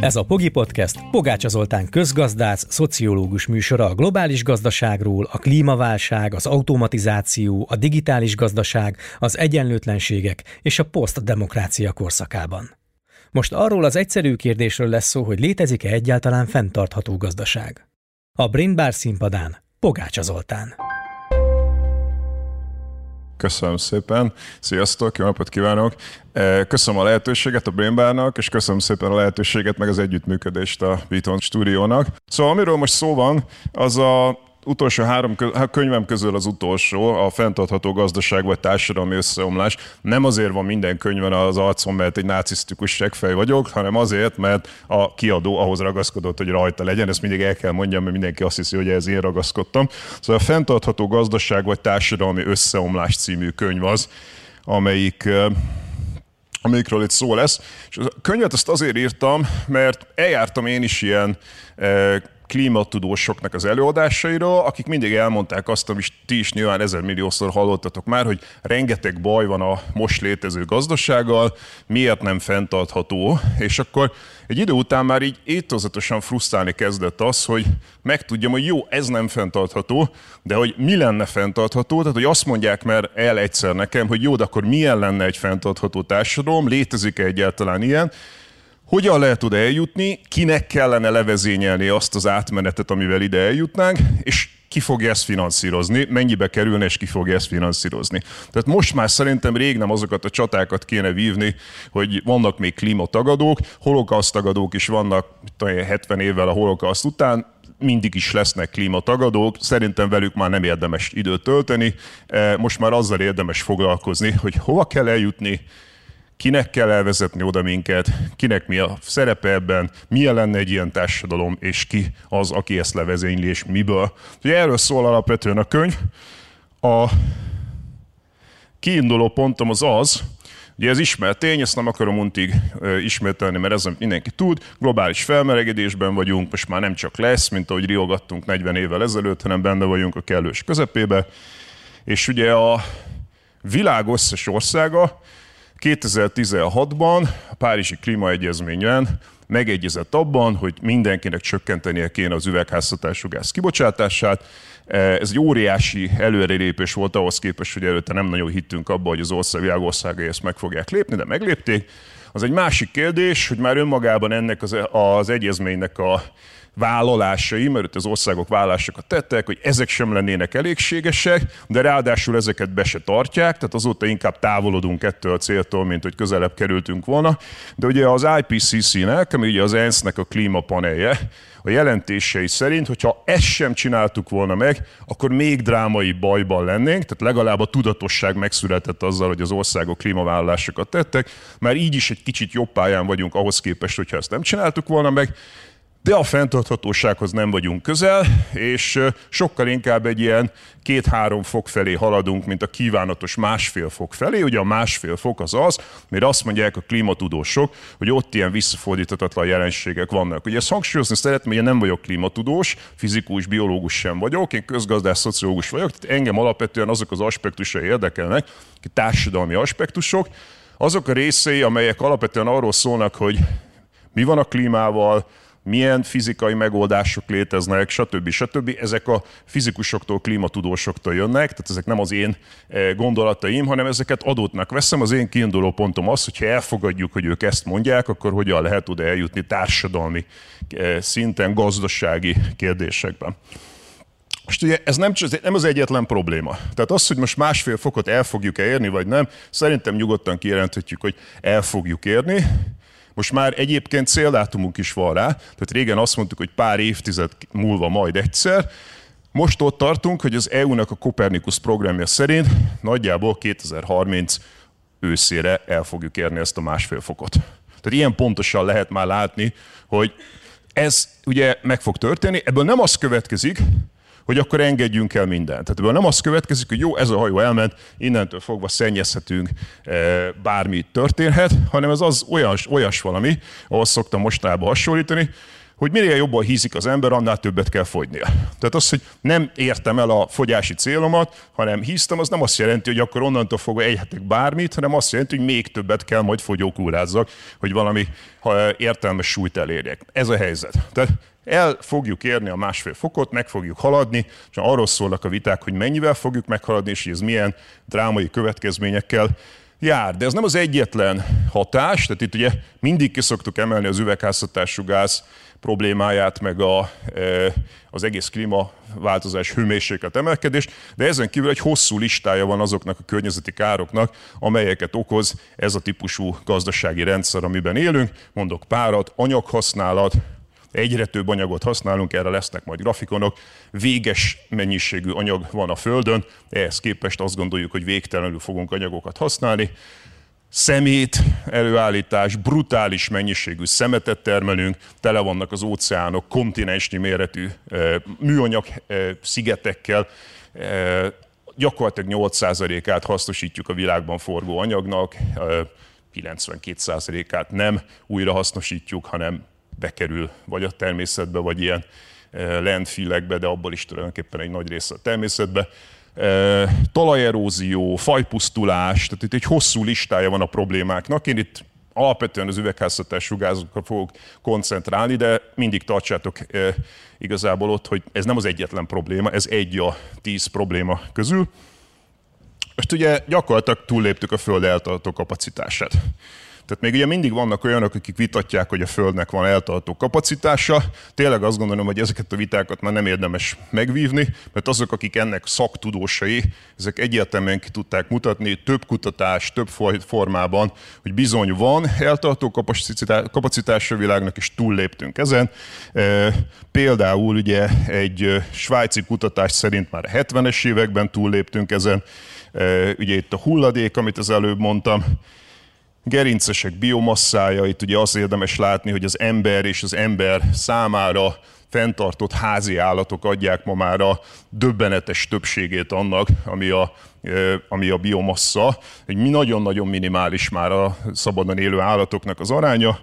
Ez a Pogi Podcast Pogácsa Zoltán közgazdász, szociológus műsora a globális gazdaságról, a klímaválság, az automatizáció, a digitális gazdaság, az egyenlőtlenségek és a posztdemokrácia korszakában. Most arról az egyszerű kérdésről lesz szó, hogy létezik-e egyáltalán fenntartható gazdaság. A Brain Bar színpadán Pogácsa Zoltán. Köszönöm szépen. Sziasztok, jó napot kívánok. Eh, köszönöm a lehetőséget a Brainbarnak, és köszönöm szépen a lehetőséget, meg az együttműködést a Beaton stúdiónak. Szóval amiről most szó van, az a utolsó három könyvem közül az utolsó, a fenntartható gazdaság vagy társadalmi összeomlás. Nem azért van minden könyvben az arcom, mert egy narcisztikus seggfej vagyok, hanem azért, mert a kiadó ahhoz ragaszkodott, hogy rajta legyen. Ezt mindig el kell mondjam, mert mindenki azt hiszi, hogy ez én ragaszkodtam. Szóval a fenntartható gazdaság vagy társadalmi összeomlás című könyv az, amelyik amikről itt szó lesz. És a könyvet azt azért írtam, mert eljártam én is ilyen klímatudósoknak az előadásairól, akik mindig elmondták azt, amit ti is nyilván ezer milliószor hallottatok már, hogy rengeteg baj van a most létező gazdasággal, miért nem fenntartható, és akkor egy idő után már így étozatosan frusztrálni kezdett az, hogy megtudjam, hogy jó, ez nem fenntartható, de hogy mi lenne fenntartható, tehát hogy azt mondják már el egyszer nekem, hogy jó, de akkor milyen lenne egy fenntartható társadalom, létezik-e egyáltalán ilyen, hogyan lehet oda eljutni, kinek kellene levezényelni azt az átmenetet, amivel ide eljutnánk, és ki fogja ezt finanszírozni, mennyibe kerülne, és ki fogja ezt finanszírozni. Tehát most már szerintem rég nem azokat a csatákat kéne vívni, hogy vannak még klímatagadók, holokausztagadók is vannak 70 évvel a holokauszt után, mindig is lesznek klímatagadók, szerintem velük már nem érdemes időt tölteni, e, most már azzal érdemes foglalkozni, hogy hova kell eljutni, kinek kell elvezetni oda minket, kinek mi a szerepe ebben, milyen lenne egy ilyen társadalom, és ki az, aki ezt levezényli, és miből. Ugye erről szól alapvetően a könyv. A kiinduló pontom az az, Ugye ez ismert tény, ezt nem akarom untig ismételni, mert ez mindenki tud. Globális felmelegedésben vagyunk, most már nem csak lesz, mint ahogy riogattunk 40 évvel ezelőtt, hanem benne vagyunk a kellős közepébe. És ugye a világ összes országa 2016-ban a Párizsi Klímaegyezményen megegyezett abban, hogy mindenkinek csökkentenie kéne az üvegházhatású gáz kibocsátását. Ez egy óriási előrelépés volt ahhoz képest, hogy előtte nem nagyon hittünk abba, hogy az ország világországai ezt meg fogják lépni, de meglépték. Az egy másik kérdés, hogy már önmagában ennek az, az egyezménynek a vállalásai, mert itt az országok vállásokat tettek, hogy ezek sem lennének elégségesek, de ráadásul ezeket be se tartják, tehát azóta inkább távolodunk ettől a céltól, mint hogy közelebb kerültünk volna. De ugye az IPCC-nek, ami ugye az ENSZ-nek a klímapanelje, a jelentései szerint, hogyha ezt sem csináltuk volna meg, akkor még drámai bajban lennénk, tehát legalább a tudatosság megszületett azzal, hogy az országok klímavállalásokat tettek, már így is egy kicsit jobb pályán vagyunk ahhoz képest, hogyha ezt nem csináltuk volna meg, de a fenntarthatósághoz nem vagyunk közel, és sokkal inkább egy ilyen két-három fok felé haladunk, mint a kívánatos másfél fok felé. Ugye a másfél fok az az, mert azt mondják a klímatudósok, hogy ott ilyen visszafordíthatatlan jelenségek vannak. Ugye ezt hangsúlyozni szeretném, hogy én nem vagyok klímatudós, fizikus, biológus sem vagyok, én közgazdás, szociológus vagyok, tehát engem alapvetően azok az aspektusai érdekelnek, társadalmi aspektusok, azok a részei, amelyek alapvetően arról szólnak, hogy mi van a klímával, milyen fizikai megoldások léteznek, stb. stb. Ezek a fizikusoktól, klímatudósoktól jönnek, tehát ezek nem az én eh, gondolataim, hanem ezeket adottnak veszem. Az én kiinduló pontom az, hogyha elfogadjuk, hogy ők ezt mondják, akkor hogyan lehet oda eljutni társadalmi eh, szinten, gazdasági kérdésekben. Most ugye ez nem, nem az egyetlen probléma. Tehát az, hogy most másfél fokot el fogjuk-e érni, vagy nem, szerintem nyugodtan kijelenthetjük, hogy el fogjuk érni. Most már egyébként céldátumunk is van rá, tehát régen azt mondtuk, hogy pár évtized múlva majd egyszer, most ott tartunk, hogy az EU-nak a Copernicus programja szerint nagyjából 2030 őszére el fogjuk érni ezt a másfél fokot. Tehát ilyen pontosan lehet már látni, hogy ez ugye meg fog történni. Ebből nem az következik, hogy akkor engedjünk el mindent. Tehát ebből nem az következik, hogy jó, ez a hajó elment, innentől fogva szennyezhetünk, eh, bármi történhet, hanem ez az olyas, olyas valami, ahhoz szoktam mostában hasonlítani, hogy minél jobban hízik az ember, annál többet kell fogynia. Tehát az, hogy nem értem el a fogyási célomat, hanem híztam, az nem azt jelenti, hogy akkor onnantól fogva egyhetek bármit, hanem azt jelenti, hogy még többet kell majd fogyókúrázzak, hogy valami értelmes súlyt elérjek. Ez a helyzet. Tehát el fogjuk érni a másfél fokot, meg fogjuk haladni, és arról szólnak a viták, hogy mennyivel fogjuk meghaladni, és hogy ez milyen drámai következményekkel jár. De ez nem az egyetlen hatás, tehát itt ugye mindig ki szoktuk emelni az üvegházhatású gáz problémáját, meg a, e, az egész klímaváltozás, hőmérséklet emelkedés, de ezen kívül egy hosszú listája van azoknak a környezeti károknak, amelyeket okoz ez a típusú gazdasági rendszer, amiben élünk. Mondok párat, anyaghasználat, Egyre több anyagot használunk, erre lesznek majd grafikonok. Véges mennyiségű anyag van a Földön, ehhez képest azt gondoljuk, hogy végtelenül fogunk anyagokat használni. Szemét előállítás, brutális mennyiségű szemetet termelünk, tele vannak az óceánok kontinensnyi méretű műanyag szigetekkel, gyakorlatilag 8%-át hasznosítjuk a világban forgó anyagnak, 92%-át nem újra hasznosítjuk, hanem bekerül vagy a természetbe, vagy ilyen eh, landfillekbe, de abból is tulajdonképpen egy nagy része a természetbe. Eh, talajerózió, fajpusztulás, tehát itt egy hosszú listája van a problémáknak. Én itt alapvetően az üvegházhatású gázokra fogok koncentrálni, de mindig tartsátok eh, igazából ott, hogy ez nem az egyetlen probléma, ez egy a tíz probléma közül. Most ugye gyakorlatilag túlléptük a föld eltartó kapacitását. Tehát még ugye mindig vannak olyanok, akik vitatják, hogy a Földnek van eltartó kapacitása. Tényleg azt gondolom, hogy ezeket a vitákat már nem érdemes megvívni, mert azok, akik ennek szaktudósai, ezek egyértelműen ki tudták mutatni több kutatás, több formában, hogy bizony van eltartó kapacitás a világnak, és túlléptünk ezen. E, például ugye egy svájci kutatás szerint már a 70-es években túlléptünk ezen, e, ugye itt a hulladék, amit az előbb mondtam, gerincesek biomasszája, itt ugye azt érdemes látni, hogy az ember és az ember számára fenntartott házi állatok adják ma már a döbbenetes többségét annak, ami a, ami a biomassa. Egy nagyon-nagyon minimális már a szabadon élő állatoknak az aránya.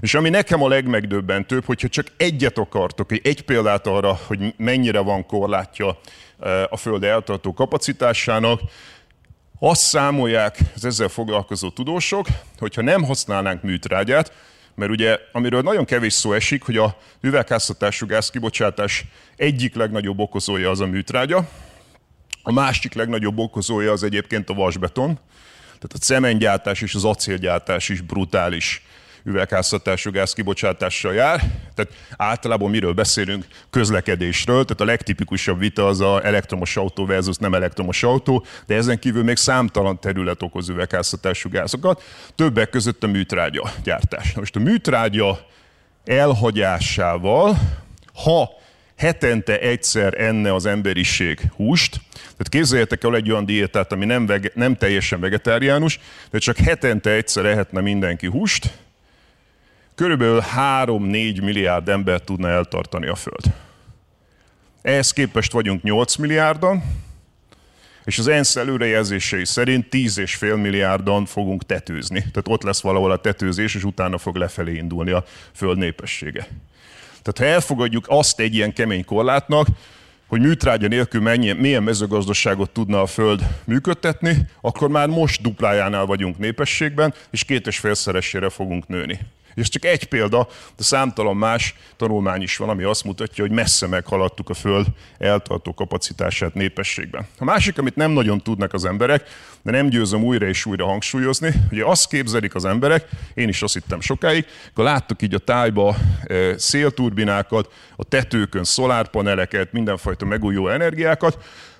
És ami nekem a legmegdöbbentőbb, hogyha csak egyet akartok, egy példát arra, hogy mennyire van korlátja a Föld eltartó kapacitásának, azt számolják az ezzel foglalkozó tudósok, hogyha nem használnánk műtrágyát, mert ugye, amiről nagyon kevés szó esik, hogy a üvegházhatású gázkibocsátás egyik legnagyobb okozója az a műtrágya, a másik legnagyobb okozója az egyébként a vasbeton, tehát a cementgyártás és az acélgyártás is brutális üvegházhatású gáz kibocsátással jár. Tehát általában miről beszélünk? Közlekedésről. Tehát a legtipikusabb vita az a elektromos autó versus nem elektromos autó, de ezen kívül még számtalan terület okoz üvegházhatású gázokat. Többek között a műtrágya gyártás. Most a műtrágya elhagyásával, ha hetente egyszer enne az emberiség húst, tehát képzeljétek el egy olyan diétát, ami nem, vege, nem teljesen vegetáriánus, de csak hetente egyszer ehetne mindenki húst, körülbelül 3-4 milliárd ember tudna eltartani a Föld. Ehhez képest vagyunk 8 milliárdan, és az ENSZ előrejelzései szerint 10,5 milliárdan fogunk tetőzni. Tehát ott lesz valahol a tetőzés, és utána fog lefelé indulni a Föld népessége. Tehát ha elfogadjuk azt egy ilyen kemény korlátnak, hogy műtrágya nélkül mennyi, milyen mezőgazdaságot tudna a Föld működtetni, akkor már most duplájánál vagyunk népességben, és két és félszeresére fogunk nőni. És csak egy példa, de számtalan más tanulmány is van, ami azt mutatja, hogy messze meghaladtuk a Föld eltartó kapacitását népességben. A másik, amit nem nagyon tudnak az emberek, de nem győzöm újra és újra hangsúlyozni, hogy azt képzelik az emberek, én is azt hittem sokáig, akkor láttuk így a tájba e, szélturbinákat, a tetőkön szolárpaneleket, mindenfajta megújuló energiákat,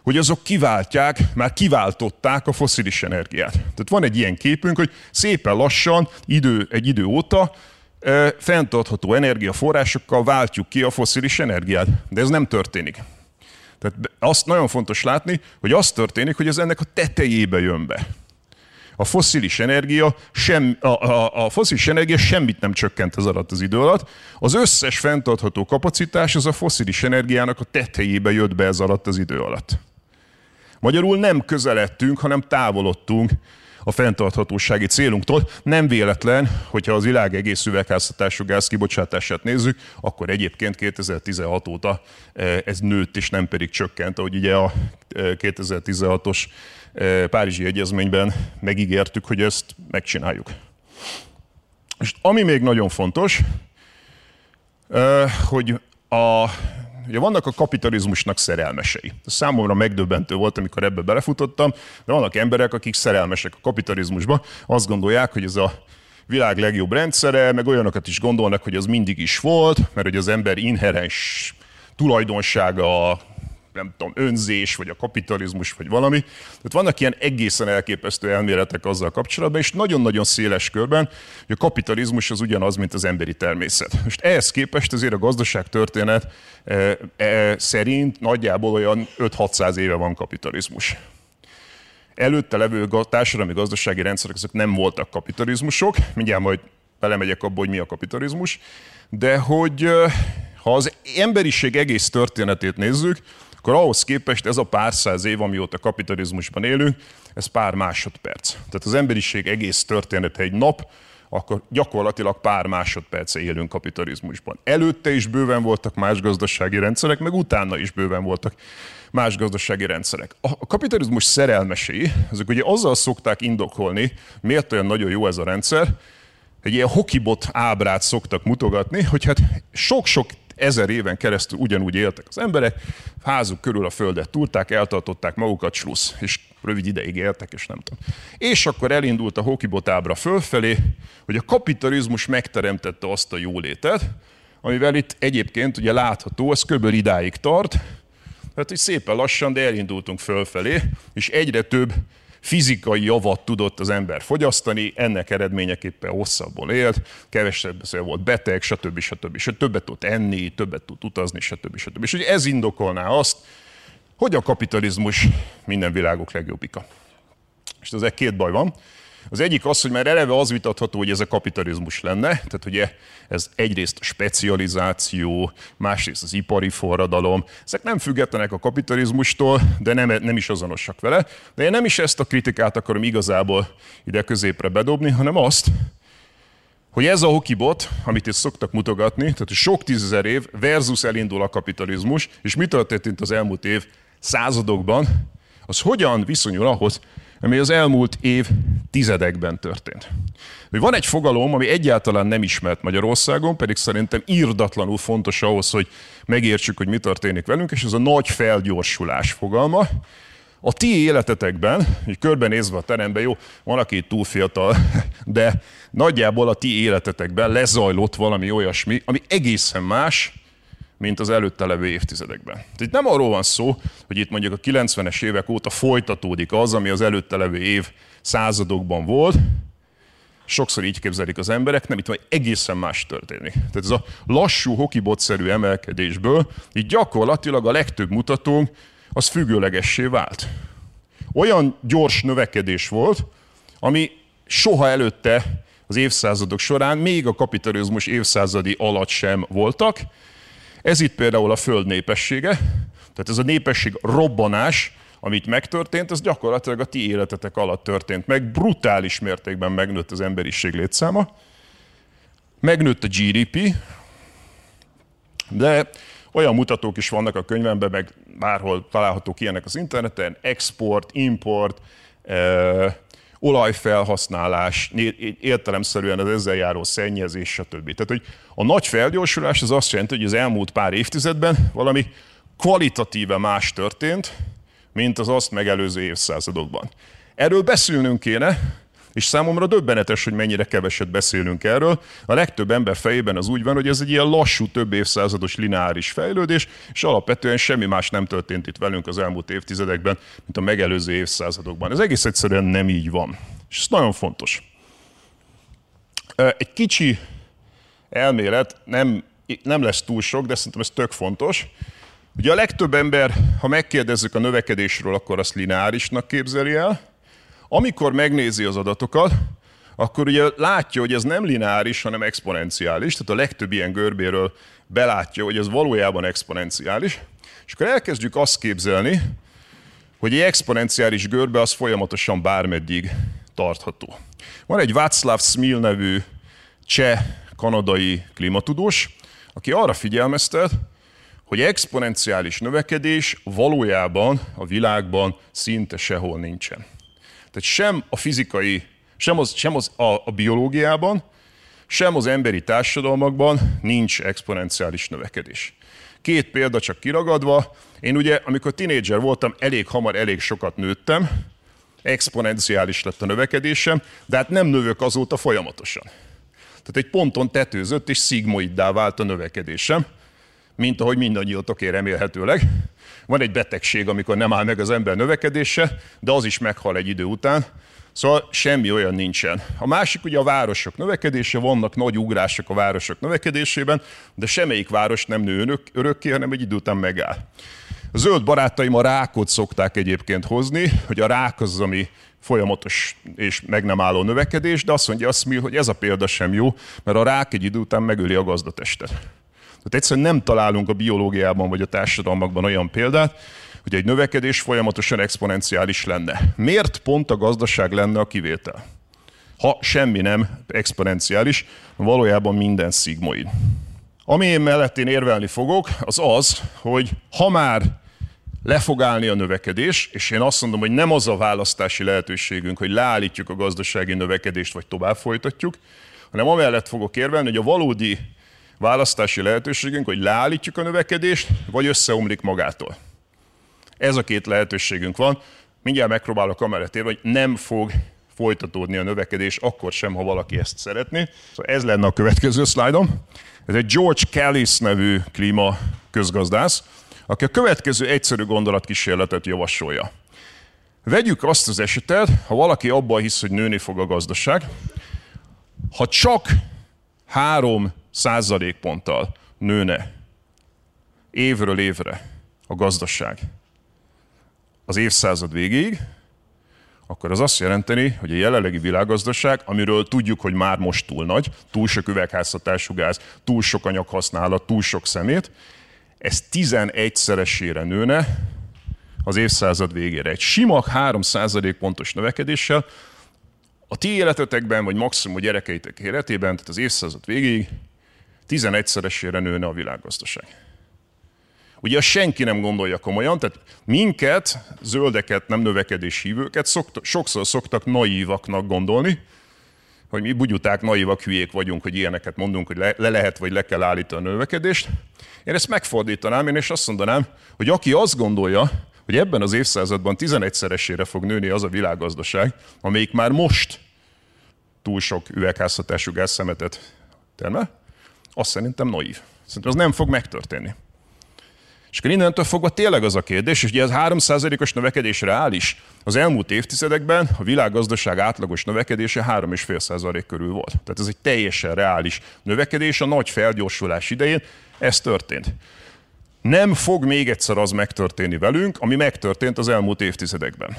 hogy azok kiváltják, már kiváltották a foszilis energiát. Tehát van egy ilyen képünk, hogy szépen lassan, idő, egy idő óta fenntartható energiaforrásokkal váltjuk ki a foszilis energiát. De ez nem történik. Tehát azt nagyon fontos látni, hogy az történik, hogy ez ennek a tetejébe jön be. A foszilis energia, sem, a, a, a foszilis energia semmit nem csökkent az alatt az idő alatt. Az összes fenntartható kapacitás az a foszilis energiának a tetejébe jött be ez alatt az idő alatt. Magyarul nem közeledtünk, hanem távolodtunk a fenntarthatósági célunktól. Nem véletlen, hogyha az világ egész üvegházhatású gáz kibocsátását nézzük, akkor egyébként 2016 óta ez nőtt, és nem pedig csökkent, ahogy ugye a 2016-os Párizsi Egyezményben megígértük, hogy ezt megcsináljuk. És ami még nagyon fontos, hogy a, ugye vannak a kapitalizmusnak szerelmesei. Ez számomra megdöbbentő volt, amikor ebbe belefutottam, de vannak emberek, akik szerelmesek a kapitalizmusba, azt gondolják, hogy ez a világ legjobb rendszere, meg olyanokat is gondolnak, hogy az mindig is volt, mert hogy az ember inherens tulajdonsága nem tudom, önzés, vagy a kapitalizmus, vagy valami. Tehát vannak ilyen egészen elképesztő elméletek azzal kapcsolatban, és nagyon-nagyon széles körben, hogy a kapitalizmus az ugyanaz, mint az emberi természet. Most ehhez képest azért a gazdaságtörténet e, e, szerint nagyjából olyan 5-600 éve van kapitalizmus előtte levő társadalmi gazdasági rendszerek azok nem voltak kapitalizmusok, mindjárt majd belemegyek abba, hogy mi a kapitalizmus, de hogy ha az emberiség egész történetét nézzük, akkor ahhoz képest ez a pár száz év, amióta kapitalizmusban élünk, ez pár másodperc. Tehát az emberiség egész története egy nap, akkor gyakorlatilag pár másodperce élünk kapitalizmusban. Előtte is bőven voltak más gazdasági rendszerek, meg utána is bőven voltak más gazdasági rendszerek. A kapitalizmus szerelmesei, azok ugye azzal szokták indokolni, miért olyan nagyon jó ez a rendszer, egy ilyen hokibot ábrát szoktak mutogatni, hogy hát sok-sok ezer éven keresztül ugyanúgy éltek az emberek, házuk körül a földet túlták, eltartották magukat, slussz, és rövid ideig éltek, és nem tudom. És akkor elindult a hókibotábra fölfelé, hogy a kapitalizmus megteremtette azt a jólétet, amivel itt egyébként ugye látható, ez kb. idáig tart, tehát, hogy szépen lassan, de elindultunk fölfelé, és egyre több fizikai javat tudott az ember fogyasztani, ennek eredményeképpen hosszabban élt, kevesebb volt beteg, stb. stb. stb. többet tudott enni, többet tud utazni, stb. stb. És ugye ez indokolná azt, hogy a kapitalizmus minden világok legjobbika. És ezek két baj van. Az egyik az, hogy már eleve az vitatható, hogy ez a kapitalizmus lenne, tehát ugye ez egyrészt specializáció, másrészt az ipari forradalom, ezek nem függetlenek a kapitalizmustól, de nem, nem is azonosak vele. De én nem is ezt a kritikát akarom igazából ide középre bedobni, hanem azt, hogy ez a hokibot, amit itt szoktak mutogatni, tehát sok tízezer év versus elindul a kapitalizmus, és mi történt az elmúlt év századokban, az hogyan viszonyul ahhoz, ami az elmúlt év tizedekben történt. Van egy fogalom, ami egyáltalán nem ismert Magyarországon, pedig szerintem írdatlanul fontos ahhoz, hogy megértsük, hogy mi történik velünk, és ez a nagy felgyorsulás fogalma. A ti életetekben, hogy körbenézve a teremben, jó, van, aki túl fiatal, de nagyjából a ti életetekben lezajlott valami olyasmi, ami egészen más, mint az előtte levő évtizedekben. Tehát nem arról van szó, hogy itt mondjuk a 90-es évek óta folytatódik az, ami az előtte levő év századokban volt, sokszor így képzelik az emberek, nem itt vagy egészen más történik. Tehát ez a lassú hokibotszerű emelkedésből így gyakorlatilag a legtöbb mutatónk az függőlegessé vált. Olyan gyors növekedés volt, ami soha előtte az évszázadok során, még a kapitalizmus évszázadi alatt sem voltak, ez itt például a föld népessége, tehát ez a népesség robbanás, amit megtörtént, az gyakorlatilag a ti életetek alatt történt meg. Brutális mértékben megnőtt az emberiség létszáma, megnőtt a GDP, de olyan mutatók is vannak a könyvemben, meg bárhol találhatók ilyenek az interneten, export, import, eh, olajfelhasználás, értelemszerűen az ezzel járó szennyezés, stb. Tehát, hogy a nagy felgyorsulás az azt jelenti, hogy az elmúlt pár évtizedben valami kvalitatíve más történt, mint az azt megelőző évszázadokban. Erről beszélnünk kéne, és számomra döbbenetes, hogy mennyire keveset beszélünk erről. A legtöbb ember fejében az úgy van, hogy ez egy ilyen lassú, több évszázados lineáris fejlődés, és alapvetően semmi más nem történt itt velünk az elmúlt évtizedekben, mint a megelőző évszázadokban. Ez egész egyszerűen nem így van. És ez nagyon fontos. Egy kicsi elmélet, nem, nem lesz túl sok, de szerintem ez tök fontos. Ugye a legtöbb ember, ha megkérdezzük a növekedésről, akkor azt lineárisnak képzeli el, amikor megnézi az adatokat, akkor ugye látja, hogy ez nem lineáris, hanem exponenciális, tehát a legtöbb ilyen görbéről belátja, hogy ez valójában exponenciális, és akkor elkezdjük azt képzelni, hogy egy exponenciális görbe az folyamatosan bármeddig tartható. Van egy Václav Smil nevű cseh kanadai klímatudós, aki arra figyelmeztet, hogy exponenciális növekedés valójában a világban szinte sehol nincsen. Tehát sem a fizikai, sem, az, sem az a, a biológiában, sem az emberi társadalmakban nincs exponenciális növekedés. Két példa csak kiragadva. Én ugye, amikor tinédzser voltam, elég hamar, elég sokat nőttem, exponenciális lett a növekedésem, de hát nem növök azóta folyamatosan. Tehát egy ponton tetőzött, és szigmoiddá vált a növekedésem, mint ahogy mindannyiótoké remélhetőleg. Van egy betegség, amikor nem áll meg az ember növekedése, de az is meghal egy idő után, Szóval semmi olyan nincsen. A másik ugye a városok növekedése, vannak nagy ugrások a városok növekedésében, de semmelyik város nem nő önök, örökké, hanem egy idő után megáll. A zöld barátaim a rákot szokták egyébként hozni, hogy a rák az, ami folyamatos és meg nem álló növekedés, de azt mondja azt, hogy ez a példa sem jó, mert a rák egy idő után megöli a gazdatestet. Tehát egyszerűen nem találunk a biológiában vagy a társadalmakban olyan példát, hogy egy növekedés folyamatosan exponenciális lenne. Miért pont a gazdaság lenne a kivétel? Ha semmi nem exponenciális, valójában minden szigmoid. Ami én mellett én érvelni fogok, az az, hogy ha már le a növekedés, és én azt mondom, hogy nem az a választási lehetőségünk, hogy leállítjuk a gazdasági növekedést, vagy tovább folytatjuk, hanem amellett fogok érvelni, hogy a valódi választási lehetőségünk, hogy leállítjuk a növekedést, vagy összeomlik magától. Ez a két lehetőségünk van. Mindjárt megpróbálok amellett érni, hogy nem fog folytatódni a növekedés, akkor sem, ha valaki ezt szeretné. Szóval ez lenne a következő szlájdom. Ez egy George Callis nevű klíma közgazdász, aki a következő egyszerű gondolatkísérletet javasolja. Vegyük azt az esetet, ha valaki abban hisz, hogy nőni fog a gazdaság, ha csak három százalékponttal nőne évről évre a gazdaság, az évszázad végéig, akkor az azt jelenteni, hogy a jelenlegi világgazdaság, amiről tudjuk, hogy már most túl nagy, túl sok üvegházhatású gáz, túl sok anyaghasználat, túl sok szemét, ez 11-szeresére nőne az évszázad végére. Egy sima 3% pontos növekedéssel a ti életetekben, vagy maximum a gyerekeitek életében, tehát az évszázad végéig 11-szeresére nőne a világgazdaság. Ugye senki nem gondolja komolyan, tehát minket, zöldeket, nem növekedés hívőket szokta, sokszor szoktak naívaknak gondolni, hogy mi bugyuták, naívak, hülyék vagyunk, hogy ilyeneket mondunk, hogy le, le lehet vagy le kell állítani a növekedést. Én ezt megfordítanám, én és azt mondanám, hogy aki azt gondolja, hogy ebben az évszázadban 11-szeresére fog nőni az a világgazdaság, amelyik már most túl sok üvegházhatású gázszemetet termel, azt szerintem naív. Szerintem az nem fog megtörténni. És akkor innentől fogva tényleg az a kérdés, és ugye ez 3%-os növekedés reális. Az elmúlt évtizedekben a világgazdaság átlagos növekedése 3,5% körül volt. Tehát ez egy teljesen reális növekedés a nagy felgyorsulás idején. Ez történt. Nem fog még egyszer az megtörténni velünk, ami megtörtént az elmúlt évtizedekben.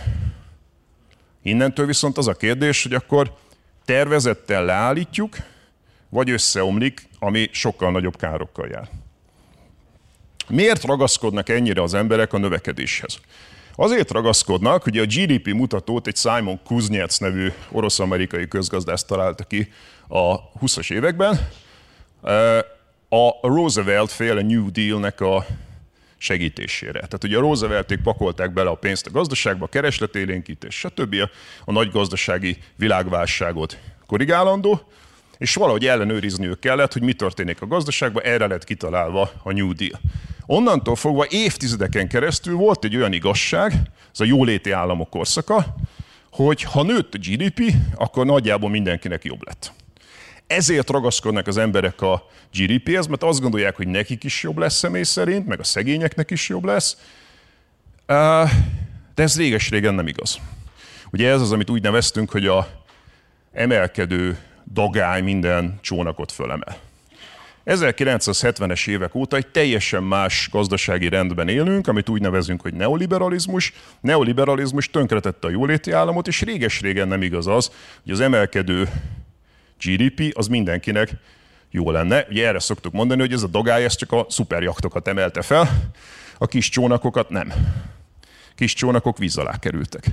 Innentől viszont az a kérdés, hogy akkor tervezettel leállítjuk, vagy összeomlik, ami sokkal nagyobb károkkal jár. Miért ragaszkodnak ennyire az emberek a növekedéshez? Azért ragaszkodnak, hogy a GDP mutatót egy Simon Kuznets nevű orosz-amerikai közgazdász találta ki a 20-as években. A Roosevelt féle New Deal-nek a segítésére. Tehát ugye a Roosevelték pakolták bele a pénzt a gazdaságba, a keresletélénkítés, stb. a nagy gazdasági világválságot korrigálandó, és valahogy ellenőrizniük kellett, hogy mi történik a gazdaságban, erre lett kitalálva a New Deal. Onnantól fogva évtizedeken keresztül volt egy olyan igazság, ez a jóléti államok korszaka, hogy ha nőtt a GDP, akkor nagyjából mindenkinek jobb lett. Ezért ragaszkodnak az emberek a GDP-hez, mert azt gondolják, hogy nekik is jobb lesz személy szerint, meg a szegényeknek is jobb lesz. De ez réges-régen nem igaz. Ugye ez az, amit úgy neveztünk, hogy a emelkedő dagály minden csónakot fölemel. 1970-es évek óta egy teljesen más gazdasági rendben élünk, amit úgy nevezünk, hogy neoliberalizmus. Neoliberalizmus tönkretette a jóléti államot, és réges-régen nem igaz az, hogy az emelkedő GDP az mindenkinek jó lenne. Ugye erre szoktuk mondani, hogy ez a dagály ez csak a szuperjaktokat emelte fel, a kis csónakokat nem. kis csónakok víz alá kerültek.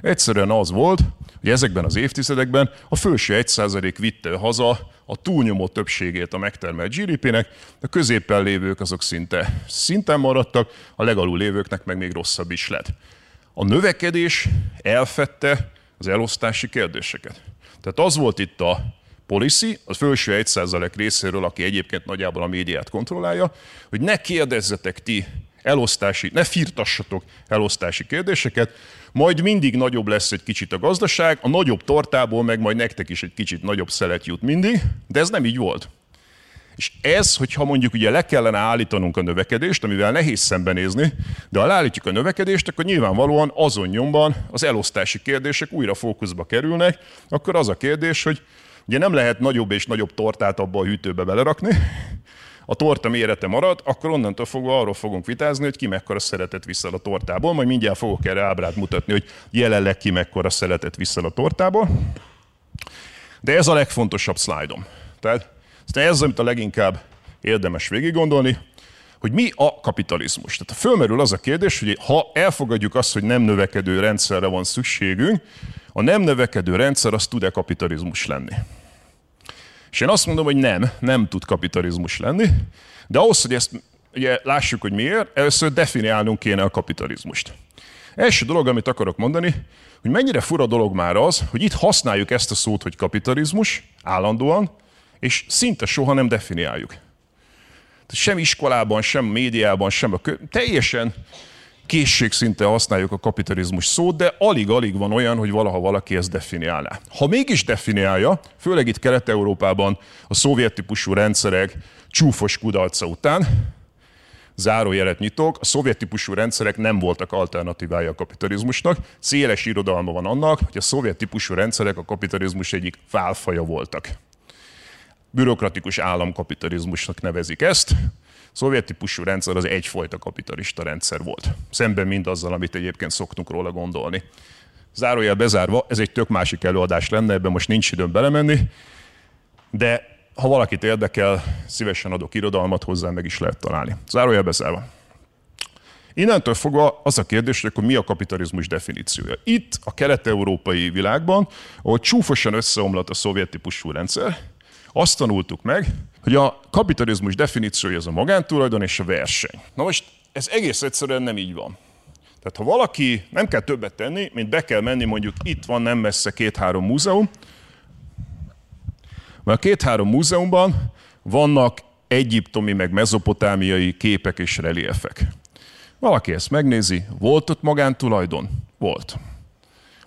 Egyszerűen az volt, hogy ezekben az évtizedekben a felső 1% vitte haza a túlnyomó többségét a megtermelt GDP-nek, a középpen lévők azok szinte szinten maradtak, a legalul lévőknek meg még rosszabb is lett. A növekedés elfette az elosztási kérdéseket. Tehát az volt itt a policy, az felső 1% részéről, aki egyébként nagyjából a médiát kontrollálja, hogy ne kérdezzetek ti elosztási, ne firtassatok elosztási kérdéseket, majd mindig nagyobb lesz egy kicsit a gazdaság, a nagyobb tortából meg majd nektek is egy kicsit nagyobb szelet jut mindig, de ez nem így volt. És ez, hogyha mondjuk ugye le kellene állítanunk a növekedést, amivel nehéz szembenézni, de ha leállítjuk a növekedést, akkor nyilvánvalóan azon nyomban az elosztási kérdések újra fókuszba kerülnek, akkor az a kérdés, hogy ugye nem lehet nagyobb és nagyobb tortát abba a hűtőbe belerakni, a torta mérete marad, akkor onnantól fogva arról fogunk vitázni, hogy ki mekkora szeretet vissza a tortából, majd mindjárt fogok erre ábrát mutatni, hogy jelenleg ki mekkora szeretet vissza a tortából. De ez a legfontosabb szlájdom. Tehát ez amit a leginkább érdemes végig gondolni, hogy mi a kapitalizmus. Tehát fölmerül az a kérdés, hogy ha elfogadjuk azt, hogy nem növekedő rendszerre van szükségünk, a nem növekedő rendszer az tud-e kapitalizmus lenni? És én azt mondom, hogy nem, nem tud kapitalizmus lenni, de ahhoz, hogy ezt ugye, lássuk, hogy miért, először definiálnunk kéne a kapitalizmust. Első dolog, amit akarok mondani, hogy mennyire fura dolog már az, hogy itt használjuk ezt a szót, hogy kapitalizmus állandóan, és szinte soha nem definiáljuk. Tehát sem iskolában, sem médiában, sem a kö... teljesen készségszinte használjuk a kapitalizmus szót, de alig-alig van olyan, hogy valaha valaki ezt definiálná. Ha mégis definiálja, főleg itt Kelet-Európában a szovjet típusú rendszerek csúfos kudarca után, zárójelet nyitok, a szovjet típusú rendszerek nem voltak alternatívája a kapitalizmusnak. Széles irodalma van annak, hogy a szovjet típusú rendszerek a kapitalizmus egyik válfaja voltak. Bürokratikus államkapitalizmusnak nevezik ezt szovjet típusú rendszer az egyfajta kapitalista rendszer volt. Szemben mind azzal, amit egyébként szoktunk róla gondolni. Zárójel bezárva, ez egy tök másik előadás lenne, ebben most nincs időm belemenni, de ha valakit érdekel, szívesen adok irodalmat hozzá, meg is lehet találni. Zárójel bezárva. Innentől fogva az a kérdés, hogy akkor mi a kapitalizmus definíciója. Itt a kelet-európai világban, ahol csúfosan összeomlott a szovjet típusú rendszer, azt tanultuk meg, hogy a kapitalizmus definíciója az a magántulajdon és a verseny. Na most ez egész egyszerűen nem így van. Tehát ha valaki nem kell többet tenni, mint be kell menni, mondjuk itt van nem messze két-három múzeum, mert a két-három múzeumban vannak egyiptomi meg mezopotámiai képek és reliefek. Valaki ezt megnézi, volt ott magántulajdon? Volt.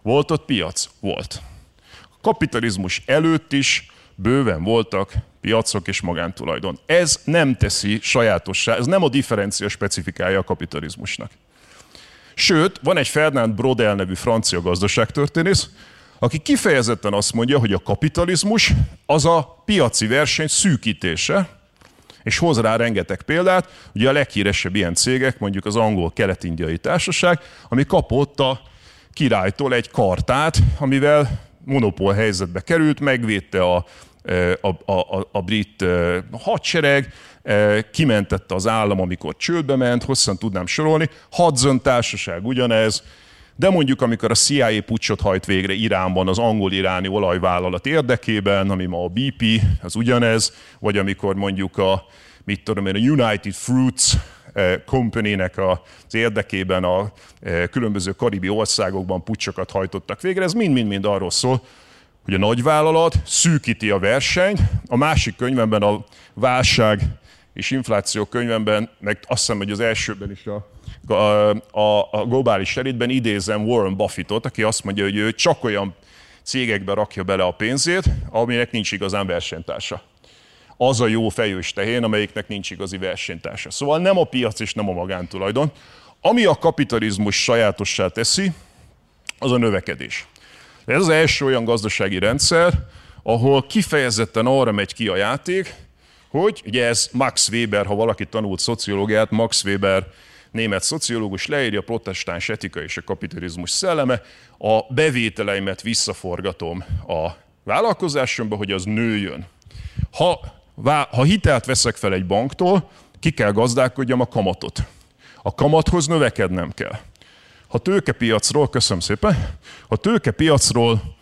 Volt ott piac? Volt. A kapitalizmus előtt is bőven voltak piacok és magántulajdon. Ez nem teszi sajátossá, ez nem a differencia specifikája a kapitalizmusnak. Sőt, van egy Fernand Brodel nevű francia gazdaságtörténész, aki kifejezetten azt mondja, hogy a kapitalizmus az a piaci verseny szűkítése, és hoz rá rengeteg példát. Ugye a leghíresebb ilyen cégek, mondjuk az angol kelet-indiai társaság, ami kapott a királytól egy kartát, amivel monopól helyzetbe került, megvédte a a, a, a brit hadsereg, kimentette az állam, amikor csődbe ment, hosszan tudnám sorolni, Hudson társaság ugyanez, de mondjuk amikor a CIA pucsot hajt végre Iránban az angol-iráni olajvállalat érdekében, ami ma a BP, az ugyanez, vagy amikor mondjuk a, mit tudom én, a United Fruits Company-nek az érdekében a különböző karibi országokban pucsokat hajtottak végre, ez mind-mind-mind arról szól, hogy a nagyvállalat szűkíti a versenyt, a másik könyvemben a válság és infláció könyvemben, meg azt hiszem, hogy az elsőben is a, a, a, globális elitben idézem Warren Buffettot, aki azt mondja, hogy ő csak olyan cégekbe rakja bele a pénzét, aminek nincs igazán versenytársa. Az a jó fejős tehén, amelyiknek nincs igazi versenytársa. Szóval nem a piac és nem a magántulajdon. Ami a kapitalizmus sajátossá teszi, az a növekedés. Ez az első olyan gazdasági rendszer, ahol kifejezetten arra megy ki a játék, hogy ugye ez Max Weber, ha valaki tanult szociológiát, Max Weber német szociológus leírja a protestáns etika és a kapitalizmus szelleme, a bevételeimet visszaforgatom a vállalkozásomba, hogy az nőjön. Ha, ha hitelt veszek fel egy banktól, ki kell gazdálkodjam a kamatot. A kamathoz növekednem kell. ha tőkepiacról, köszönöm szépen, ha tőkepiacról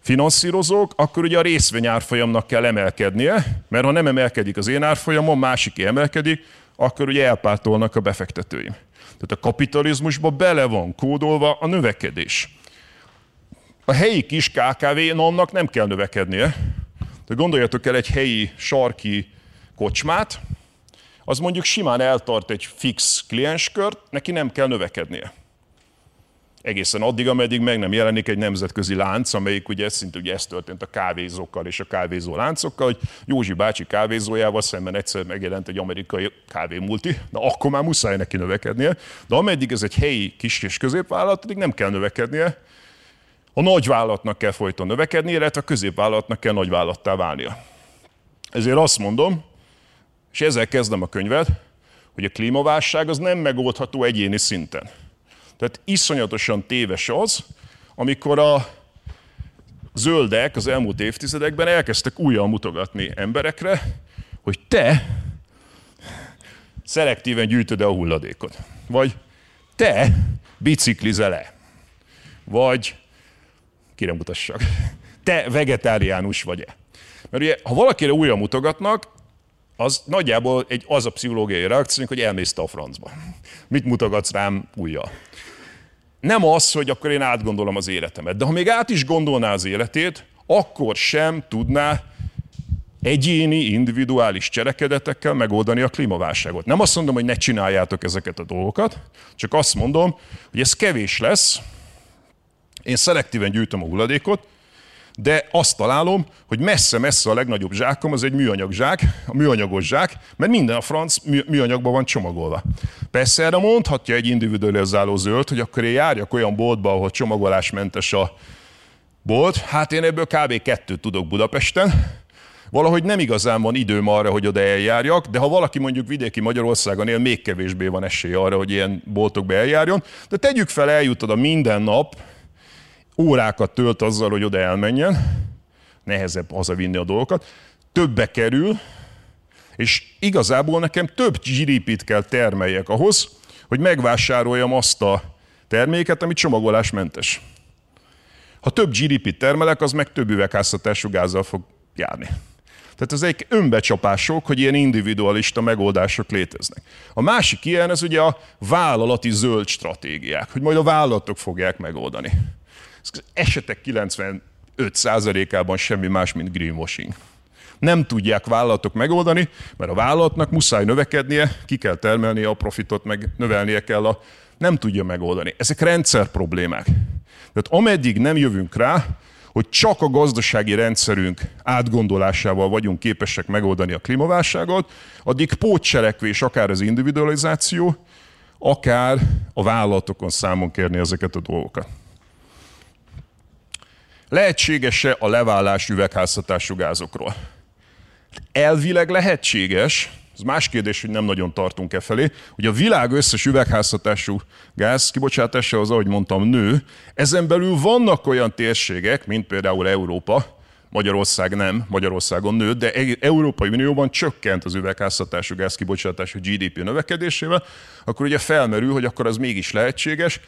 finanszírozók, akkor ugye a részvény árfolyamnak kell emelkednie, mert ha nem emelkedik az én árfolyamon, másik emelkedik, akkor ugye elpártolnak a befektetőim. Tehát a kapitalizmusba bele van kódolva a növekedés. A helyi kis KKV annak nem kell növekednie. Tehát gondoljatok el egy helyi sarki kocsmát, az mondjuk simán eltart egy fix klienskört, neki nem kell növekednie. Egészen addig, ameddig meg nem jelenik egy nemzetközi lánc, amelyik ugye szinte ugye ez történt a kávézókkal és a kávézó láncokkal, hogy Józsi bácsi kávézójával szemben egyszer megjelent egy amerikai kávémulti, na akkor már muszáj neki növekednie, de ameddig ez egy helyi kis és középvállalat, addig nem kell növekednie, a nagyvállalatnak kell folyton növekednie, illetve a középvállalatnak kell nagyvállattá válnia. Ezért azt mondom, és ezzel kezdem a könyvet, hogy a klímaválság az nem megoldható egyéni szinten. Tehát iszonyatosan téves az, amikor a zöldek az elmúlt évtizedekben elkezdtek újra mutogatni emberekre, hogy te szelektíven gyűjtöd a hulladékot. Vagy te biciklizel-e. Vagy kire mutassak. Te vegetáriánus vagy-e. Mert ugye, ha valakire újra mutogatnak, az nagyjából egy, az a pszichológiai reakció, hogy elmész a francba. Mit mutogatsz rám újra? nem az, hogy akkor én átgondolom az életemet. De ha még át is gondolná az életét, akkor sem tudná egyéni, individuális cselekedetekkel megoldani a klímaválságot. Nem azt mondom, hogy ne csináljátok ezeket a dolgokat, csak azt mondom, hogy ez kevés lesz. Én szelektíven gyűjtöm a hulladékot, de azt találom, hogy messze-messze a legnagyobb zsákom az egy műanyag zsák, a műanyagos zsák, mert minden a franc műanyagban van csomagolva. Persze erre mondhatja egy individualizáló zöld, hogy akkor én járjak olyan boltba, ahol csomagolásmentes a bolt. Hát én ebből kb. kettőt tudok Budapesten, valahogy nem igazán van időm arra, hogy oda eljárjak, de ha valaki mondjuk vidéki Magyarországon él, még kevésbé van esély arra, hogy ilyen boltokba eljárjon. De tegyük fel, eljut oda minden nap, órákat tölt azzal, hogy oda elmenjen, nehezebb hazavinni a dolgokat, többe kerül, és igazából nekem több GDP-t kell termeljek ahhoz, hogy megvásároljam azt a terméket, ami csomagolásmentes. Ha több GDP-t termelek, az meg több üvegházhatású gázzal fog járni. Tehát ez egy önbecsapások, hogy ilyen individualista megoldások léteznek. A másik ilyen, ez ugye a vállalati zöld stratégiák, hogy majd a vállalatok fogják megoldani. Esetek 95%-ában semmi más, mint greenwashing. Nem tudják vállalatok megoldani, mert a vállalatnak muszáj növekednie, ki kell termelnie a profitot, meg növelnie kell a... Nem tudja megoldani. Ezek rendszer problémák. Tehát ameddig nem jövünk rá, hogy csak a gazdasági rendszerünk átgondolásával vagyunk képesek megoldani a klímaválságot, addig pótcselekvés, akár az individualizáció, akár a vállalatokon számon kérni ezeket a dolgokat. Lehetséges-e a leválás üvegházhatású gázokról? Elvileg lehetséges, ez más kérdés, hogy nem nagyon tartunk e felé, hogy a világ összes üvegházhatású gáz kibocsátása az, ahogy mondtam, nő. Ezen belül vannak olyan térségek, mint például Európa, Magyarország nem, Magyarországon nőtt, de Európai Unióban csökkent az üvegházhatású gáz kibocsátás a GDP növekedésével, akkor ugye felmerül, hogy akkor az mégis lehetséges,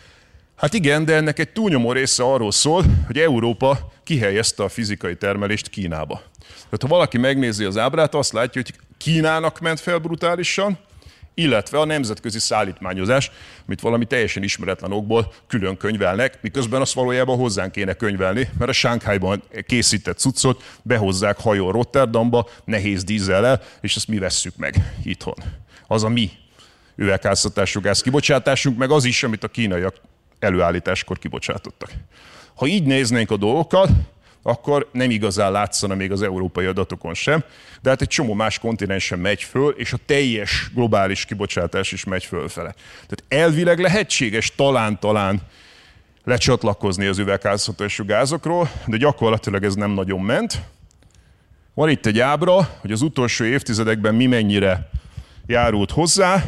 Hát igen, de ennek egy túlnyomó része arról szól, hogy Európa kihelyezte a fizikai termelést Kínába. Tehát ha valaki megnézi az ábrát, azt látja, hogy Kínának ment fel brutálisan, illetve a nemzetközi szállítmányozás, amit valami teljesen ismeretlen okból külön könyvelnek, miközben azt valójában hozzánk kéne könyvelni, mert a Sánkhájban készített cuccot behozzák hajó Rotterdamba, nehéz dízellel, és ezt mi vesszük meg itthon. Az a mi üvegháztatású gáz kibocsátásunk, meg az is, amit a kínaiak előállításkor kibocsátottak. Ha így néznénk a dolgokat, akkor nem igazán látszana még az európai adatokon sem, de hát egy csomó más kontinensen megy föl, és a teljes globális kibocsátás is megy fölfele. Tehát elvileg lehetséges talán-talán lecsatlakozni az üvegházhatású gázokról, de gyakorlatilag ez nem nagyon ment. Van itt egy ábra, hogy az utolsó évtizedekben mi mennyire járult hozzá.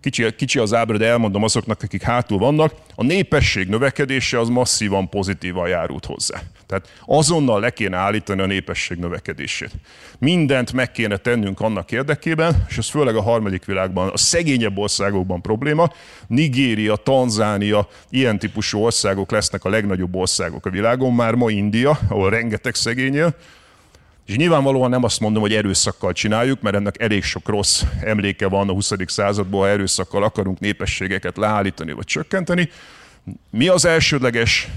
Kicsi, kicsi az ábra, de elmondom azoknak, akik hátul vannak, a népesség növekedése az masszívan pozitívan járult hozzá. Tehát azonnal le kéne állítani a népesség növekedését. Mindent meg kéne tennünk annak érdekében, és ez főleg a harmadik világban, a szegényebb országokban probléma. Nigéria, Tanzánia, ilyen típusú országok lesznek a legnagyobb országok a világon, már ma India, ahol rengeteg szegényél, és nyilvánvalóan nem azt mondom, hogy erőszakkal csináljuk, mert ennek elég sok rossz emléke van a 20. századból, ha erőszakkal akarunk népességeket leállítani vagy csökkenteni. Mi az elsődleges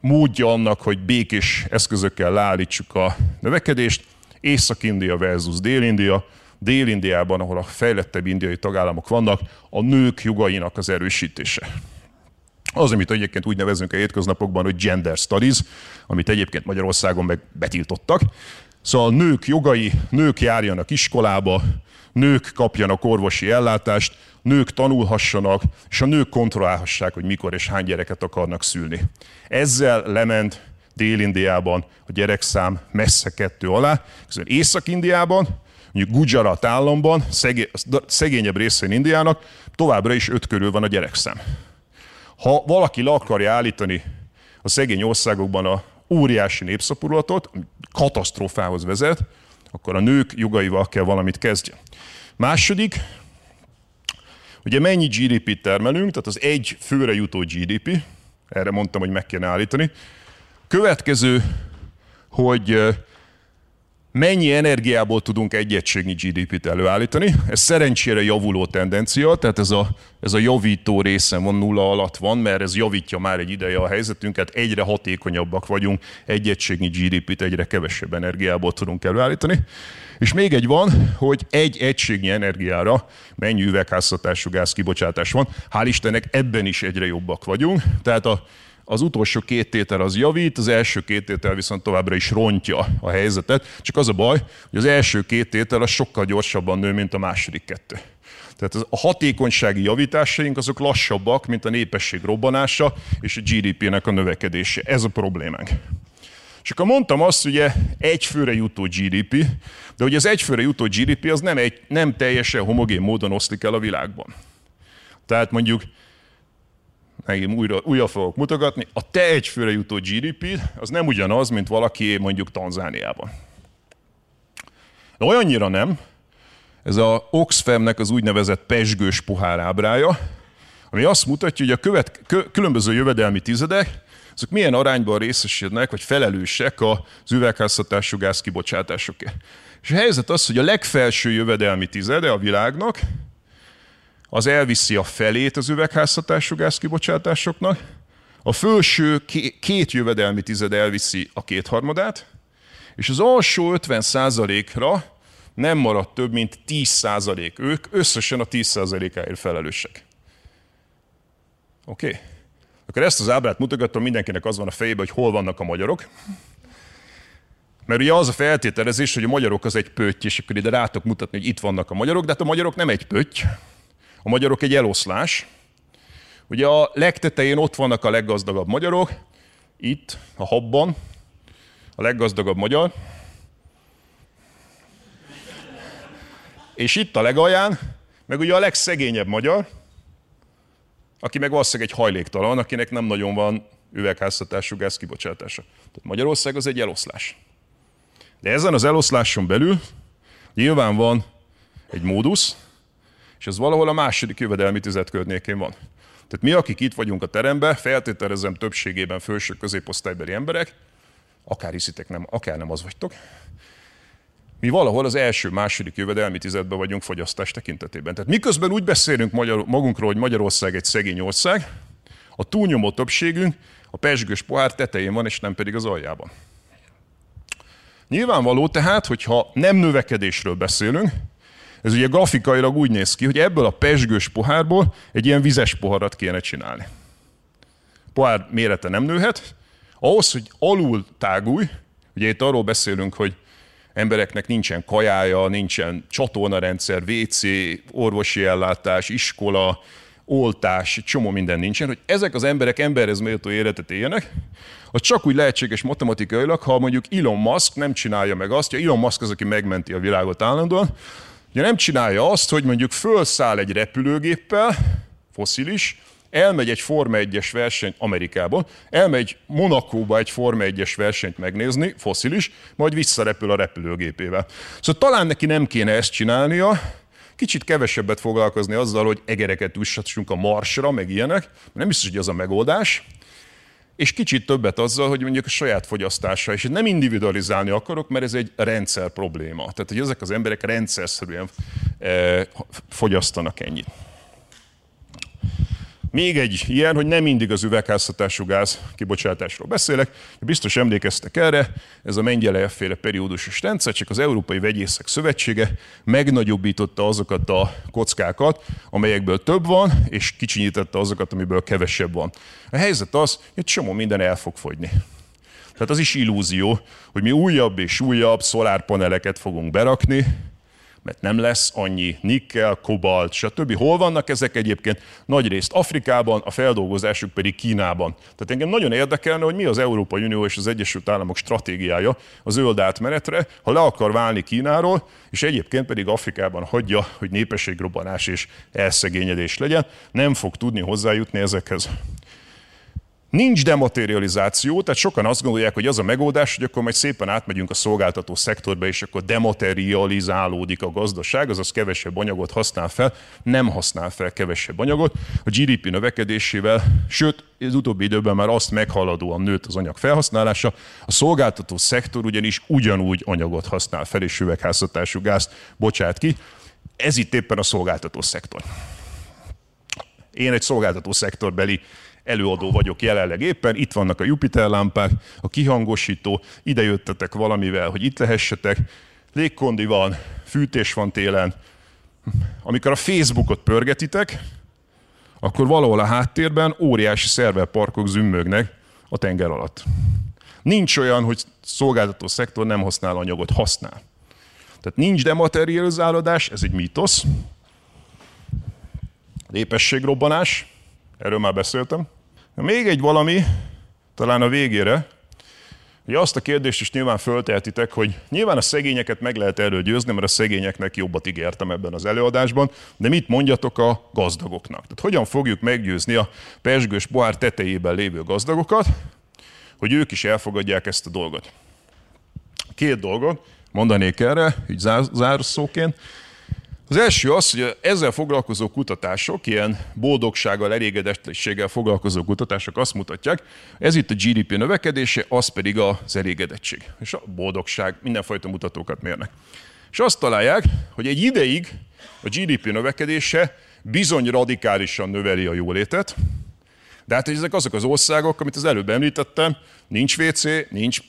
módja annak, hogy békés eszközökkel leállítsuk a növekedést? Észak-India versus Dél-India. Dél-Indiában, ahol a fejlettebb indiai tagállamok vannak, a nők jogainak az erősítése. Az, amit egyébként úgy nevezünk a hétköznapokban, hogy gender studies, amit egyébként Magyarországon meg betiltottak. Szóval nők jogai, nők járjanak iskolába, nők kapjanak orvosi ellátást, nők tanulhassanak, és a nők kontrollálhassák, hogy mikor és hány gyereket akarnak szülni. Ezzel lement Dél-Indiában a gyerekszám messze kettő alá, közben Észak-Indiában, mondjuk Gujarat államban, szegényebb részén Indiának, továbbra is öt körül van a gyerekszám. Ha valaki le akarja állítani a szegény országokban a óriási népszapurulatot, katasztrófához vezet, akkor a nők jogaival kell valamit kezdjen. Második, ugye mennyi GDP-t termelünk, tehát az egy főre jutó GDP, erre mondtam, hogy meg kéne állítani. Következő, hogy mennyi energiából tudunk egy egységnyi GDP-t előállítani. Ez szerencsére javuló tendencia, tehát ez a, ez a javító része van nulla alatt van, mert ez javítja már egy ideje a helyzetünket, egyre hatékonyabbak vagyunk, egy egységnyi GDP-t egyre kevesebb energiából tudunk előállítani. És még egy van, hogy egy egységnyi energiára mennyi üvegházhatású gáz kibocsátás van. Hál' Istennek ebben is egyre jobbak vagyunk. Tehát a az utolsó két tétel az javít, az első két tétel viszont továbbra is rontja a helyzetet. Csak az a baj, hogy az első két tétel az sokkal gyorsabban nő, mint a második kettő. Tehát a hatékonysági javításaink azok lassabbak, mint a népesség robbanása és a GDP-nek a növekedése. Ez a problémánk. És akkor mondtam azt, ugye egy főre jutó GDP, de ugye az egy főre jutó GDP az nem, egy, nem teljesen homogén módon oszlik el a világban. Tehát mondjuk megint újra, újra fogok mutogatni, a te egyfőre jutó GDP az nem ugyanaz, mint valaki mondjuk Tanzániában. De olyannyira nem, ez a Oxfamnek az úgynevezett pesgős pohár ábrája, ami azt mutatja, hogy a követ, kö, különböző jövedelmi tizedek, azok milyen arányban részesülnek, vagy felelősek az üvegházhatású gáz kibocsátásokért. És a helyzet az, hogy a legfelső jövedelmi tizede a világnak, az elviszi a felét az üvegházhatású gázkibocsátásoknak, a felső két jövedelmi tized elviszi a kétharmadát, és az alsó 50%-ra nem maradt több, mint 10%. Ők összesen a 10%-áért felelősek. Oké? Okay? Akkor ezt az ábrát mutogatom, mindenkinek az van a fejében, hogy hol vannak a magyarok. Mert ugye az a feltételezés, hogy a magyarok az egy pötty, és akkor ide rátok mutatni, hogy itt vannak a magyarok, de hát a magyarok nem egy pötty, a magyarok egy eloszlás. Ugye a legtetején ott vannak a leggazdagabb magyarok, itt, a habban, a leggazdagabb magyar. És itt a legalján, meg ugye a legszegényebb magyar, aki meg valószínűleg egy hajléktalan, akinek nem nagyon van üvegháztatású gáz kibocsátása. Tehát Magyarország az egy eloszlás. De ezen az eloszláson belül nyilván van egy módusz, és ez valahol a második jövedelmi tüzet környékén van. Tehát mi, akik itt vagyunk a teremben, feltételezem többségében felső középosztálybeli emberek, akár hiszitek nem, akár nem az vagytok, mi valahol az első, második jövedelmi tizedben vagyunk fogyasztás tekintetében. Tehát miközben úgy beszélünk magyar, magunkról, hogy Magyarország egy szegény ország, a túlnyomó többségünk a pesgős pohár tetején van, és nem pedig az aljában. Nyilvánvaló tehát, hogyha nem növekedésről beszélünk, ez ugye grafikailag úgy néz ki, hogy ebből a pesgős pohárból egy ilyen vizes poharat kéne csinálni. Pohár mérete nem nőhet. Ahhoz, hogy alul tágulj, ugye itt arról beszélünk, hogy embereknek nincsen kajája, nincsen csatornarendszer, WC, orvosi ellátás, iskola, oltás, csomó minden nincsen, hogy ezek az emberek emberhez méltó életet éljenek, az csak úgy lehetséges matematikailag, ha mondjuk Elon Musk nem csinálja meg azt, hogy Elon Musk az, aki megmenti a világot állandóan, Ugye nem csinálja azt, hogy mondjuk fölszáll egy repülőgéppel, foszilis, elmegy egy Forma 1-es versenyt Amerikában, elmegy Monakóba egy Forma 1-es versenyt megnézni, foszilis, majd visszarepül a repülőgépével. Szóval talán neki nem kéne ezt csinálnia, kicsit kevesebbet foglalkozni azzal, hogy egereket üssassunk a marsra, meg ilyenek, nem biztos, hogy az a megoldás, és kicsit többet azzal, hogy mondjuk a saját fogyasztása, és nem individualizálni akarok, mert ez egy rendszer probléma. Tehát, hogy ezek az emberek rendszerszerűen e, fogyasztanak ennyit. Még egy ilyen, hogy nem mindig az üvegházhatású gáz kibocsátásról beszélek. Biztos emlékeztek erre, ez a Mengyelejev féle periódusos rendszer, csak az Európai Vegyészek Szövetsége megnagyobbította azokat a kockákat, amelyekből több van, és kicsinyítette azokat, amiből kevesebb van. A helyzet az, hogy egy csomó minden el fog fogyni. Tehát az is illúzió, hogy mi újabb és újabb szolárpaneleket fogunk berakni, mert nem lesz annyi nikkel, kobalt, stb. Hol vannak ezek egyébként? Nagy részt Afrikában, a feldolgozásuk pedig Kínában. Tehát engem nagyon érdekelne, hogy mi az Európai Unió és az Egyesült Államok stratégiája a zöld átmenetre, ha le akar válni Kínáról, és egyébként pedig Afrikában hagyja, hogy népességrobbanás és elszegényedés legyen, nem fog tudni hozzájutni ezekhez. Nincs dematerializáció, tehát sokan azt gondolják, hogy az a megoldás, hogy akkor majd szépen átmegyünk a szolgáltató szektorba, és akkor dematerializálódik a gazdaság, azaz kevesebb anyagot használ fel, nem használ fel kevesebb anyagot. A GDP növekedésével, sőt, az utóbbi időben már azt meghaladóan nőtt az anyag felhasználása, a szolgáltató szektor ugyanis ugyanúgy anyagot használ fel, és üvegházhatású gázt bocsát ki. Ez itt éppen a szolgáltató szektor. Én egy szolgáltató szektorbeli előadó vagyok jelenleg éppen, itt vannak a Jupiter lámpák, a kihangosító, ide jöttetek valamivel, hogy itt lehessetek, légkondi van, fűtés van télen. Amikor a Facebookot pörgetitek, akkor valahol a háttérben óriási szerverparkok zümmögnek a tenger alatt. Nincs olyan, hogy szolgáltató szektor nem használ anyagot, használ. Tehát nincs dematerializálódás, ez egy mítosz. Népességrobbanás, erről már beszéltem. Még egy valami, talán a végére, hogy azt a kérdést is nyilván föltehetitek, hogy nyilván a szegényeket meg lehet erről győzni, mert a szegényeknek jobbat ígértem ebben az előadásban, de mit mondjatok a gazdagoknak? Tehát hogyan fogjuk meggyőzni a pesgős pohár tetejében lévő gazdagokat, hogy ők is elfogadják ezt a dolgot? Két dolgot mondanék erre, így zárszóként. Az első az, hogy ezzel foglalkozó kutatások, ilyen boldogsággal, elégedettséggel foglalkozó kutatások azt mutatják, ez itt a GDP növekedése, az pedig az elégedettség. És a boldogság, mindenfajta mutatókat mérnek. És azt találják, hogy egy ideig a GDP növekedése bizony radikálisan növeli a jólétet, de hát ezek azok az országok, amit az előbb említettem, nincs WC, nincs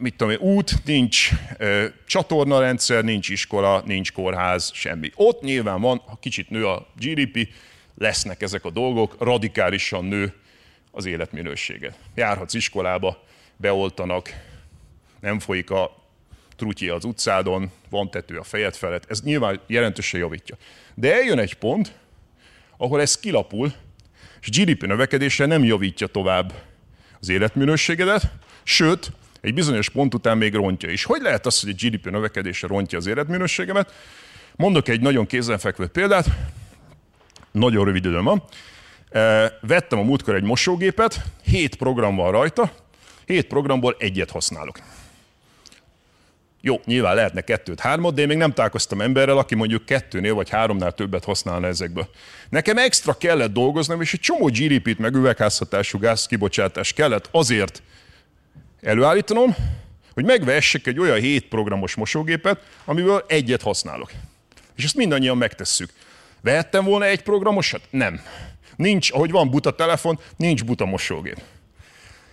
mit tudom én, út, nincs ö, csatornarendszer, nincs iskola, nincs kórház, semmi. Ott nyilván van, ha kicsit nő a GDP, lesznek ezek a dolgok, radikálisan nő az életminősége. Járhatsz iskolába, beoltanak, nem folyik a trutyi az utcádon, van tető a fejed felett, ez nyilván jelentősen javítja. De eljön egy pont, ahol ez kilapul, és GDP növekedése nem javítja tovább az életminőségedet, sőt, egy bizonyos pont után még rontja is. Hogy lehet az, hogy egy GDP növekedése rontja az életminőségemet? Mondok egy nagyon kézenfekvő példát, nagyon rövid időm van. Vettem a múltkor egy mosógépet, hét program van rajta, hét programból egyet használok. Jó, nyilván lehetne kettőt, hármat, de én még nem találkoztam emberrel, aki mondjuk kettőnél vagy háromnál többet használna ezekből. Nekem extra kellett dolgoznom, és egy csomó GDP-t meg üvegházhatású gáz kibocsátás kellett azért, előállítanom, hogy megvessek egy olyan 7 programos mosógépet, amiből egyet használok. És ezt mindannyian megtesszük. Vehettem volna egy programosat? Nem. Nincs, ahogy van buta telefon, nincs buta mosógép.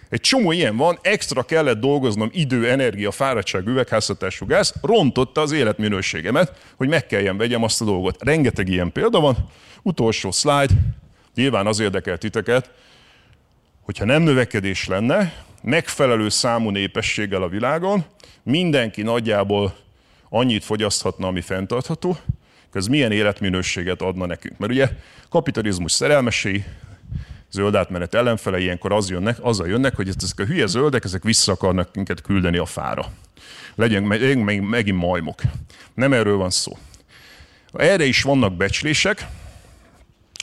Egy csomó ilyen van, extra kellett dolgoznom idő, energia, fáradtság, üvegházhatású gáz, rontotta az életminőségemet, hogy meg kelljen vegyem azt a dolgot. Rengeteg ilyen példa van. Utolsó slide, nyilván az érdekel titeket, hogyha nem növekedés lenne, megfelelő számú népességgel a világon, mindenki nagyjából annyit fogyaszthatna, ami fenntartható, ez milyen életminőséget adna nekünk. Mert ugye kapitalizmus szerelmesei, zöld átmenet ellenfele, ilyenkor az jönnek, azzal jönnek, hogy ezek a hülye zöldek, ezek vissza akarnak minket küldeni a fára. Legyen meg, meg, megint majmok. Nem erről van szó. Erre is vannak becslések.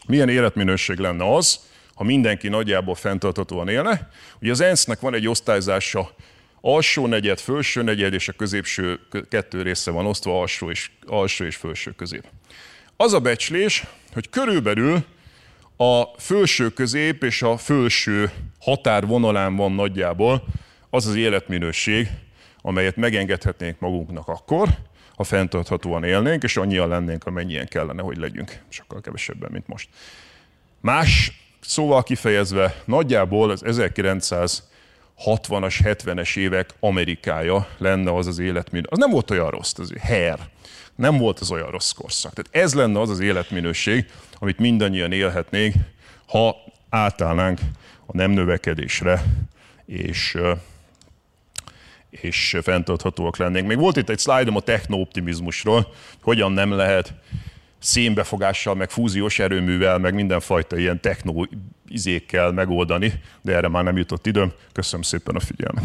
Milyen életminőség lenne az, ha mindenki nagyjából fenntartatóan élne. Ugye az ENSZ-nek van egy osztályzása, alsó negyed, felső negyed, és a középső kettő része van osztva, alsó és, alsó és felső közép. Az a becslés, hogy körülbelül a felső közép és a felső határvonalán van nagyjából az az életminőség, amelyet megengedhetnénk magunknak akkor, ha fenntarthatóan élnénk, és annyian lennénk, amennyien kellene, hogy legyünk. Sokkal kevesebben, mint most. Más szóval kifejezve, nagyjából az 1960-as, 70-es évek Amerikája lenne az az életminőség. Az nem volt olyan rossz, az her. Nem volt az olyan rossz korszak. Tehát ez lenne az az életminőség, amit mindannyian élhetnénk, ha átállnánk a nem növekedésre, és és fenntarthatóak lennénk. Még volt itt egy szlájdom a technooptimizmusról, hogyan nem lehet szénbefogással, meg fúziós erőművel, meg mindenfajta ilyen techno izékkel megoldani, de erre már nem jutott időm. Köszönöm szépen a figyelmet.